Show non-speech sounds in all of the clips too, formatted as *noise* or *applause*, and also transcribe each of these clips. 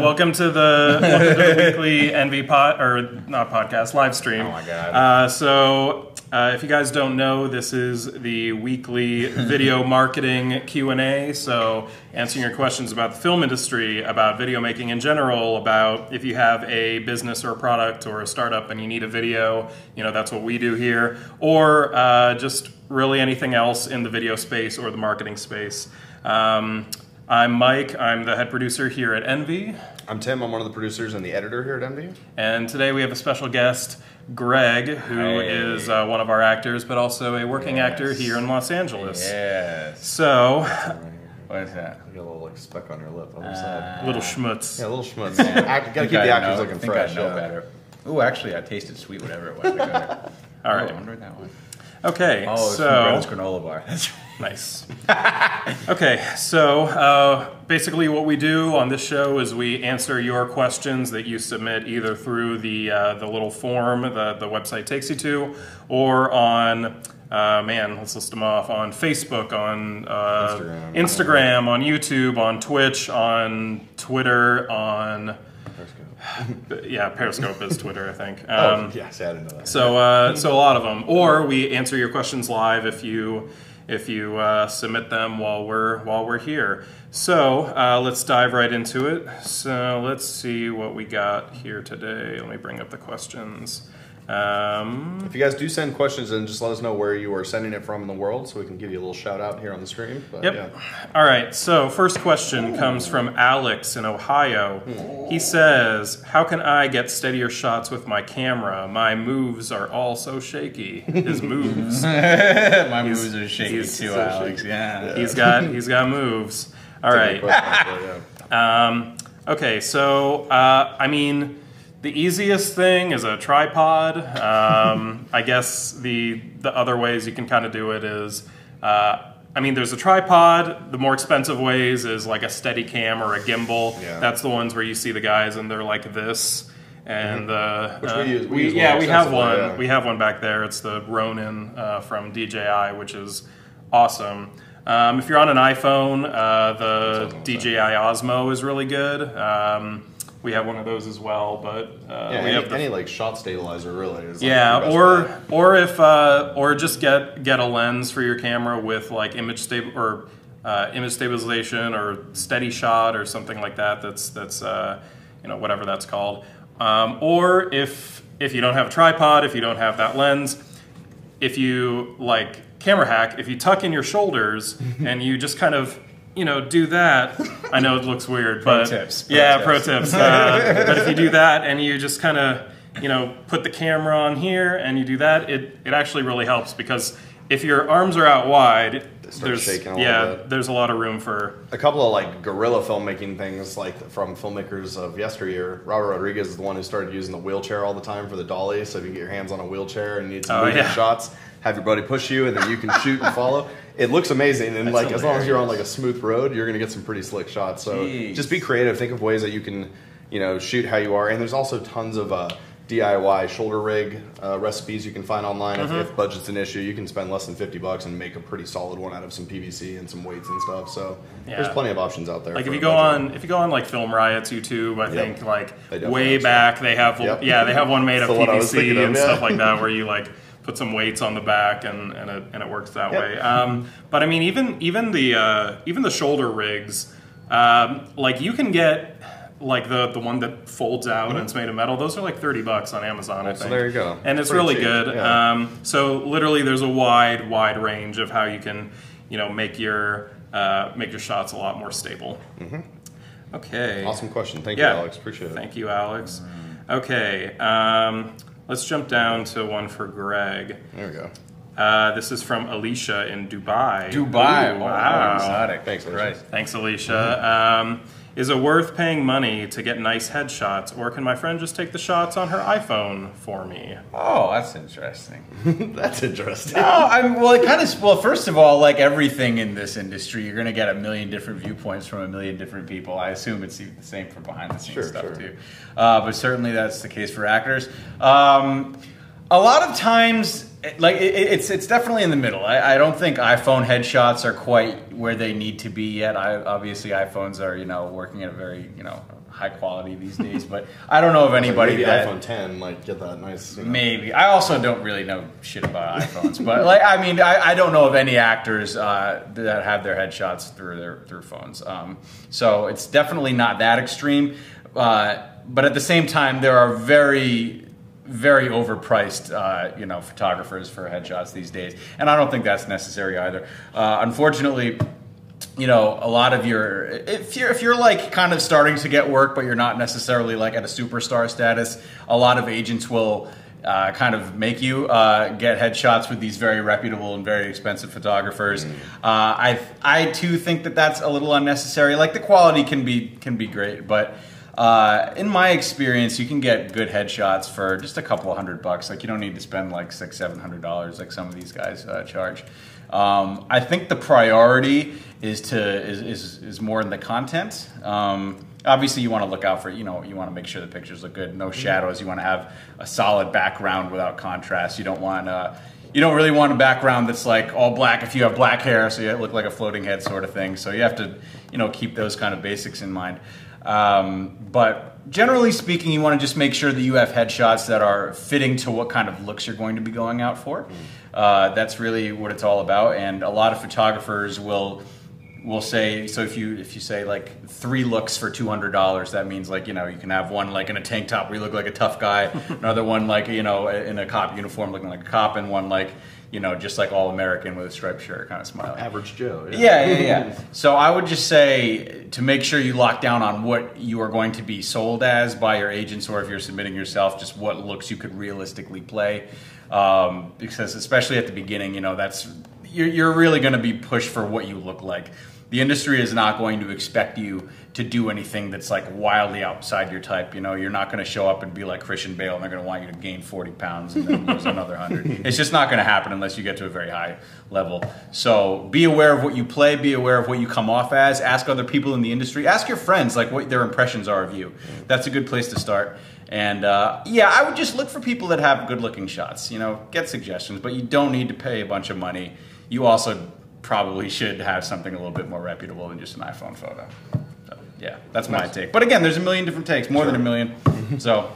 *laughs* welcome to the, welcome to the weekly Envy pod or not podcast live stream. Oh my God. Uh, so, uh, if you guys don't know, this is the weekly video *laughs* marketing Q and A. So, answering your questions about the film industry, about video making in general, about if you have a business or a product or a startup and you need a video, you know that's what we do here, or uh, just really anything else in the video space or the marketing space. Um, I'm Mike. I'm the head producer here at Envy. I'm Tim. I'm one of the producers and the editor here at Envy. And today we have a special guest, Greg, who is Hey. uh, one of our actors, but also a working Yes. actor here in Los Angeles. Yes. So, What is that? You got a little like speck on your lip on the Uh, side. little schmutz. Yeah, a little schmutz. Act, gotta I keep the know- actors I looking think fresh. I know yeah. better. Ooh, actually, I tasted sweet, whatever it was. I got *laughs* Oh, right. I wonder that one. Okay. Oh, it's so from granola bar. *laughs* That's Nice. *laughs* okay, so uh, basically, what we do on this show is we answer your questions that you submit either through the uh, the little form that the website takes you to, or on. Uh, man, let's list them off on Facebook, on uh, Instagram. Instagram, on YouTube, on Twitch, on Twitter, on *laughs* yeah, Periscope is Twitter, I think. Um, oh, yes, I didn't know that. so, uh, so a lot of them, or we answer your questions live if you if you uh, submit them while we're while we're here. So uh, let's dive right into it. So let's see what we got here today. Let me bring up the questions. Um, if you guys do send questions in, just let us know where you are sending it from in the world so we can give you a little shout out here on the stream. But, Yep. Yeah. All right. So, first question comes from Alex in Ohio. He says, "How can I get steadier shots with my camera? My moves are all so shaky." His *laughs* moves. My moves are shaky too, so Alex. shaky. Yeah. He's got he's got moves. All right. question, but, yeah. Um, okay. So, uh, I mean. The easiest thing is a tripod. Um, *laughs* I guess the the other ways you can kind of do it is, uh, I mean, there's a tripod. The more expensive ways is like a steady cam or a gimbal. Yeah. That's the ones where you see the guys and they're like this. And uh, Which uh, we use- we use yeah, we have one. yeah. We have one back there. It's the Ronin uh, from DJI, which is awesome. Um, if you're on an iPhone, uh, the DJI Osmo is really good. Um, we have one of those as well, but uh, Yeah, we any, have the any like shot stabilizer really is. Like yeah, or bet. or if uh, or just get get a lens for your camera with like image stable or uh, image stabilization or steady shot or something like that. That's that's uh, you know whatever that's called. Um, or if if you don't have a tripod, if you don't have that lens, if you like camera hack, if you tuck in your shoulders *laughs* and you just kind of you know do that, *laughs* I know it looks weird, but tips, pro yeah, tips. pro tips. Uh, *laughs* but if you do that and you just kind of you know put the camera on here and you do that, it it actually really helps because if your arms are out wide, start there's shaking a little yeah, bit. there's a lot of room for a couple of like guerrilla filmmaking things like from filmmakers of yesteryear. Robert Rodriguez is the one who started using the wheelchair all the time for the dolly. So if you get your hands on a wheelchair and you need some Oh, moving yeah. shots, have your buddy push you and then you can shoot and follow. *laughs* It looks amazing and like as long as you're on like a smooth road, you're gonna get some pretty slick shots. So Jeez. just be creative. Think of ways that you can, you know, shoot how you are. And there's also tons of uh, DIY shoulder rig uh, recipes you can find online. Mm-hmm. If, if budget's an issue, you can spend less than fifty bucks and make a pretty solid one out of some PVC and some weights and stuff. So there's plenty of options out there. Like if you go budget. on if you go on like Film Riot's YouTube, I Yep. think like way stuff. back they have Yep. yeah they have one made of That's the one I was PVC of, and yeah. stuff like that where you like put some weights on the back and and it, and it works that Yep. way. Um, but I mean even even the uh, even the shoulder rigs, um, like you can get like the the one that folds out and it's made of metal. Those are like thirty bucks on Amazon. I Mm-hmm. so there you go. And it's Pretty really cheap, good. yeah. Um, so literally, there's a wide, wide range of how you can, you know, make your uh, make your shots a lot more stable. Okay. Mm-hmm. Awesome question. Thank Yeah. you, Alex. Appreciate it. Thank you, Alex. Okay. Um, let's jump down to one for Greg. There we go. Uh, this is from Alicia in Dubai. Dubai. Ooh, wow. wow. Exotic. Thanks, Alicia. Right. Thanks, Alicia. Um, is it worth paying money to get nice headshots, or can my friend just take the shots on her iPhone for me? Oh, that's interesting. *laughs* That's interesting. No, I'm well. It kind of well. First of all, like everything in this industry, you're going to get a million different viewpoints from a million different people. I assume it's the same for behind the scenes Sure, stuff sure. too, uh, but certainly that's the case for actors. Um, a lot of times, like it, it's it's definitely in the middle. I, I don't think iPhone headshots are quite where they need to be yet. I, obviously, iPhones are you know working at a very you know high quality these days. But I don't know of anybody Maybe that iPhone 10 like get that nice. You know, Maybe. I also don't really know shit about iPhones, but like I mean, I, I don't know of any actors uh, that have their headshots through their through phones. Um, so it's definitely not that extreme. Uh, but at the same time, there are very very overpriced, uh, you know, photographers for headshots these days, and I don't think that's necessary either. Uh, unfortunately, you know, a lot of your if you're if you're like kind of starting to get work, but you're not necessarily like at a superstar status, a lot of agents will. Uh, kind of make you uh, get headshots with these very reputable and very expensive photographers. Uh, I I too think that that's a little unnecessary. Like the quality can be can be great, but uh, in my experience, you can get good headshots for just a couple of hundred bucks. Like you don't need to spend like six, seven hundred dollars like some of these guys uh, charge. Um, I think the priority is to is, is, is more in the content. Um, obviously, you want to look out for you know you want to make sure the pictures look good, no shadows. You want to have a solid background without contrast. You don't want uh, you don't really want a background that's like all black if you have black hair, so you look like a floating head sort of thing. So you have to you know keep those kind of basics in mind. Um, but generally speaking, you want to just make sure that you have headshots that are fitting to what kind of looks you're going to be going out for. Uh, that's really what it's all about. And a lot of photographers will will say so if you if you say like three looks for two hundred dollars, that means like you know you can have one like in a tank top where you look like a tough guy, *laughs* another one like you know in a cop uniform looking like a cop, and one like you know just like all American with a striped shirt, kind of smiling. average Joe. Yeah, yeah, yeah. *laughs* so I would just say to make sure you lock down on what you are going to be sold as by your agents, or if you're submitting yourself, just what looks you could realistically play. Um, because especially at the beginning, you know that's you're, you're really going to be pushed for what you look like. The industry is not going to expect you to do anything that's like wildly outside your type. You know, you're not going to show up and be like Christian Bale, and they're going to want you to gain 40 pounds and then lose another 100. *laughs* It's just not going to happen unless you get to a very high level. So be aware of what you play, be aware of what you come off as. Ask other people in the industry, ask your friends like what their impressions are of you. That's a good place to start. And uh, yeah, I would just look for people that have good looking shots. You know, get suggestions, but you don't need to pay a bunch of money. You also probably should have something a little bit more reputable than just an iPhone photo. So, yeah, that's my take. But again, there's a million different takes, more than a million. Mm-hmm. So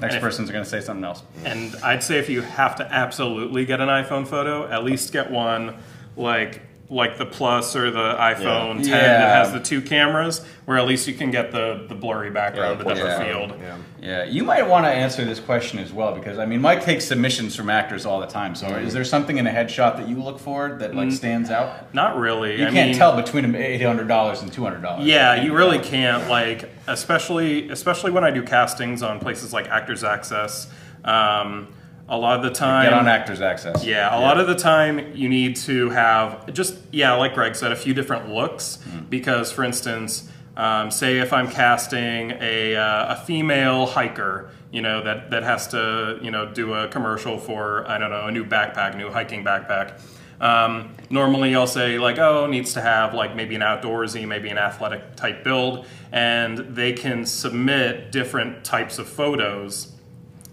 next if- person's going to say something else. And I'd say if you have to absolutely get an iPhone photo, at least get one like like the Plus or the iPhone 10 Yeah. that has the two cameras, where at least you can get the, the blurry background, the depth yeah. of field. Yeah. Yeah, you might want to answer this question as well because I mean, Mike takes submissions from actors all the time. So, is there something in a headshot that you look for that like stands out? Not really. You I can't mean, tell between eight hundred dollars and two hundred dollars. Yeah, you really can't. Like, especially especially when I do castings on places like Actors Access. Um, a lot of the time, Get on Actors Access. Yeah, a lot of the time you need to have just yeah, like Greg said, a few different looks because, for instance, um, say if I'm casting a uh, a female hiker, you know that that has to you know do a commercial for I don't know a new backpack, new hiking backpack. Um, normally, I'll say like, oh, needs to have like maybe an outdoorsy, maybe an athletic type build, and they can submit different types of photos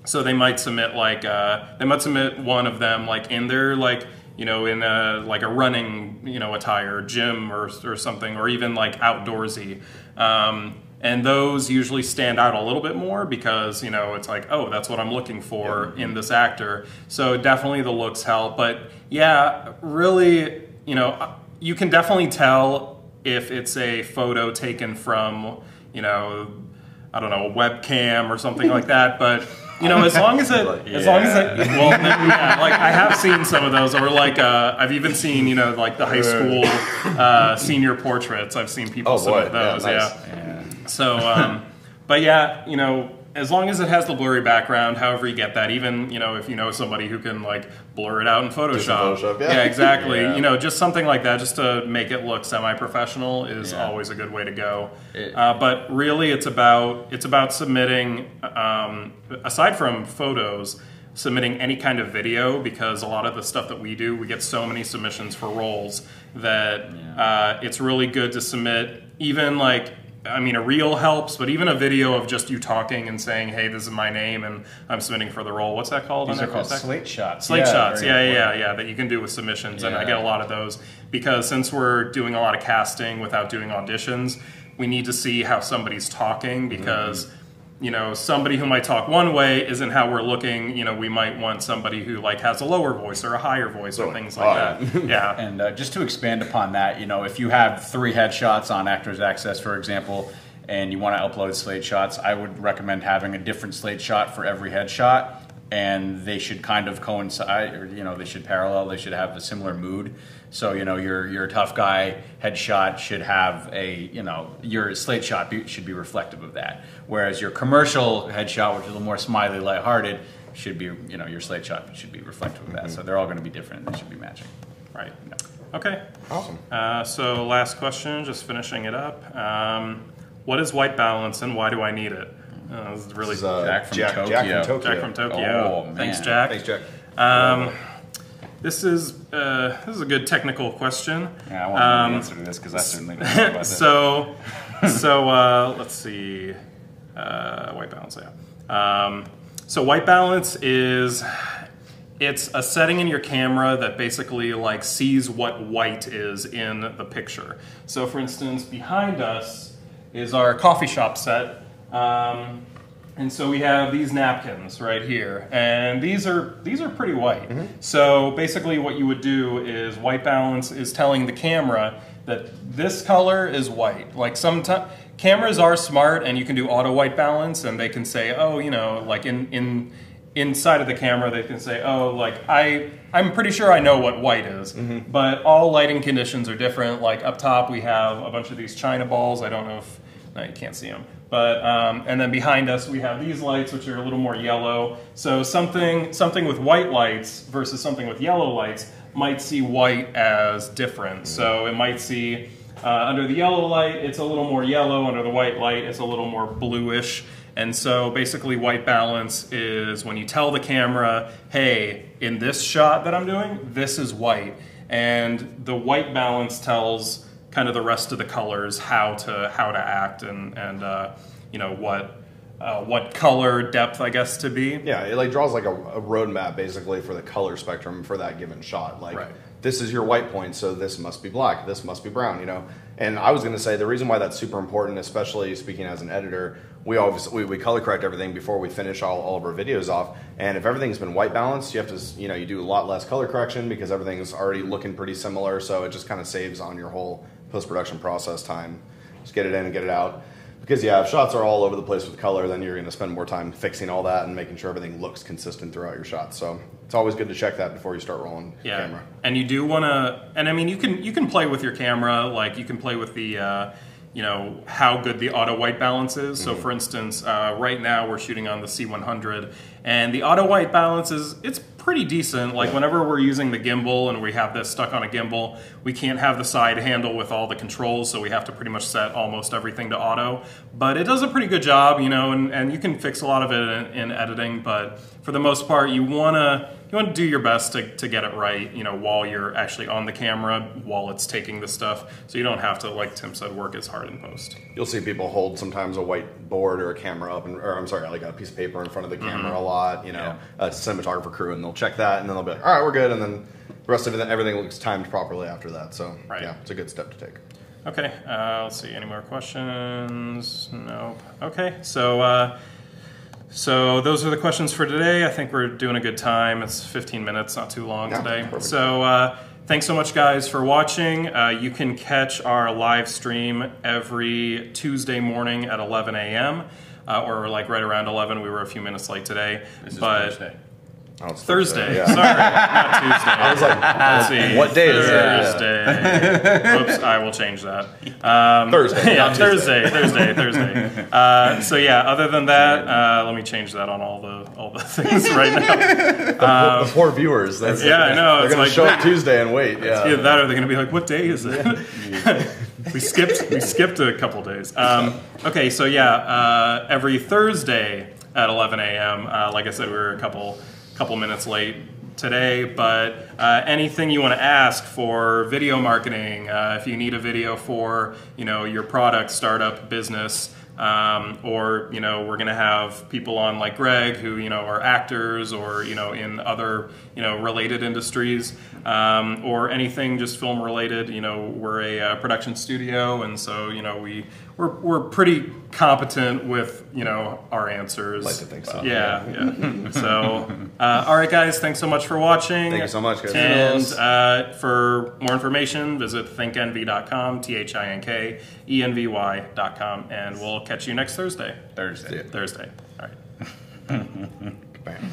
so they might submit like uh, they might submit one of them like in their like you know in a like a running you know attire, gym or or something, or even like outdoorsy. Um, and those usually stand out a little bit more because you know it's like oh that's what I'm looking for in this actor. So definitely the looks help, but yeah, really you know you can definitely tell if it's a photo taken from you know I don't know, a webcam or something like *laughs* that. But you know, as long as it, as long as it, well, then, *laughs* yeah, like I have seen some of those, or like uh, I've even seen, you know, like the high school uh, senior portraits. I've seen people Oh, boy. those. Yeah, Yeah. nice. So, um, but yeah, you know. As long as it has the blurry background, however you get that, even you know if you know somebody who can like blur it out in Photoshop, Photoshop, yeah. exactly. Yeah. You know, just something like that, just to make it look semi-professional, is Yeah. always a good way to go. It- uh, but really, it's about it's about submitting. Um, aside from photos, submitting any kind of video because a lot of the stuff that we do, we get so many submissions for roles that uh, it's really good to submit even like. I mean, a reel helps, but even a video of just you talking and saying, "Hey, this is my name, and I'm submitting for the role." What's that called? These are called slate shots. Slate shots, very yeah, yeah, important. yeah, that you can do with submissions, and I get a lot of those because since we're doing a lot of casting without doing auditions, we need to see how somebody's talking mm-hmm. because you know somebody who might talk one way isn't how we're looking. You know, we might want somebody who like has a lower voice or a higher voice or things like that. *laughs* Yeah. And uh, just to expand upon that, you know, if you have three headshots on Actors Access, for example, and you want to upload slate shots, I would recommend having a different slate shot for every headshot, and they should kind of coincide, or you know, they should parallel. They should have a similar mood. So you know, your your tough guy headshot should have a you know your slate shot be, should be reflective of that. Whereas your commercial headshot, which is a little more smiley, lighthearted, should be you know your slate shot should be reflective of that. So they're all going to be different. They should be matching. Right. Okay. Awesome. Uh, so last question, just finishing it up. Um, what is white balance and why do I need it? Uh, this is really This is, uh, Jack from Jack, Tokyo. Jack from Tokyo. Jack from Tokyo. Oh, man. Thanks, Jack. Thanks, Jack. Um, this is uh, this is a good technical question. Yeah, I want to the answer to this because I certainly don't know about *laughs* this. So, so uh, let's see. Uh, white balance, yeah. Um, so white balance is it's a setting in your camera that basically like sees what white is in the picture. So, for instance, behind us is our coffee shop set. Um, and so we have these napkins right here, and these are these are pretty white. So basically, what you would do is white balance is telling the camera that this color is white. Like sometimes cameras are smart, and you can do auto white balance, and they can say, oh, you know, like in in inside of the camera, they can say, oh, like I I'm pretty sure I know what white is, but all lighting conditions are different. Like up top, we have a bunch of these china balls. I don't know if no, you can't see them. But um, and then behind us we have these lights, which are a little more yellow. So something something with white lights versus something with yellow lights might see white as different. So it might see uh, under the yellow light it's a little more yellow. Under the white light it's a little more bluish. And so basically, white balance is when you tell the camera, hey, in this shot that I'm doing, this is white. And the white balance tells kind of the rest of the colors how to how to act and and uh, you know what uh, what color depth I guess to be. Yeah, it like draws like a, a roadmap basically for the color spectrum for that given shot. Like Right. this is your white point, so this must be black, this must be brown, you know. And I was going to say the reason why that's super important, especially speaking as an editor, we always we, we color correct everything before we finish all, all of our videos off. And if everything's been white balanced, you have to you know you do a lot less color correction because everything's already looking pretty similar. So it just kind of saves on your whole post production process time. Just get it in and get it out. Because yeah, if shots are all over the place with color, then you're going to spend more time fixing all that and making sure everything looks consistent throughout your shots. So it's always good to check that before you start rolling Yeah, camera. and you do want to, and I mean, you can you can play with your camera, like you can play with the, uh, you know, how good the auto white balance is. So, for instance, uh, right now we're shooting on the C100, and the auto white balance is it's pretty decent. Like whenever we're using the gimbal and we have this stuck on a gimbal, we can't have the side handle with all the controls, so we have to pretty much set almost everything to auto. But it does a pretty good job, you know, and, and you can fix a lot of it in, in editing. But for the most part, you wanna you want to do your best to, to get it right, you know, while you're actually on the camera, while it's taking the stuff. So you don't have to, like Tim said, work as hard in post. You'll see people hold sometimes a white board or a camera up, and, or I'm sorry, like a piece of paper in front of the camera a lot. You know, a cinematographer crew, and they'll check that, and then they'll be like, "All right, we're good," and then the rest of it, everything looks timed properly after that. So Right. yeah, it's a good step to take. Okay, uh, let's see. Any more questions? Nope. Okay, so uh, so those are the questions for today. I think we're doing a good time. It's 15 minutes, not too long Yeah, today. perfect. So uh, thanks so much, guys, for watching. Uh, you can catch our live stream every Tuesday morning at 11 a.m. Uh, or like right around 11. We were a few minutes late today, This is but Thursday. Oh, it's Thursday. Yeah. Sorry, not Tuesday. I was like, Let's see. What day is that? Thursday. Oops, I will change that. Um, Thursday, *laughs* yeah, not Thursday, Thursday, Thursday. Uh, so yeah, other than that, uh, let me change that on all the all the *laughs* things right now. the poor viewers. That's, yeah, I know, They're it's going like- to show up *laughs* Tuesday and wait. Yeah. Either that, or they're going to be like, "What day is it?" we skipped we skipped a couple days. Um, okay, so yeah, uh, every Thursday at 11 a.m. Uh, like I said, we were a couple couple minutes late today, but uh, anything you want to ask for video marketing, uh, if you need a video for you know your product startup business. Um, or you know we're going to have people on like Greg who you know are actors or you know in other you know related industries um, or anything just film related. You know we're a uh, production studio and so you know we we're we're pretty competent with you know our answers. Like to think so. Yeah, yeah. so, uh, all right, guys, thanks so much for watching. Thank you so much, guys. And uh, for more information, visit thinkenvy.com, T H I N K E N V Y.com, and we'll catch you next Thursday. Thursday. Thursday. All right. *laughs* Bam.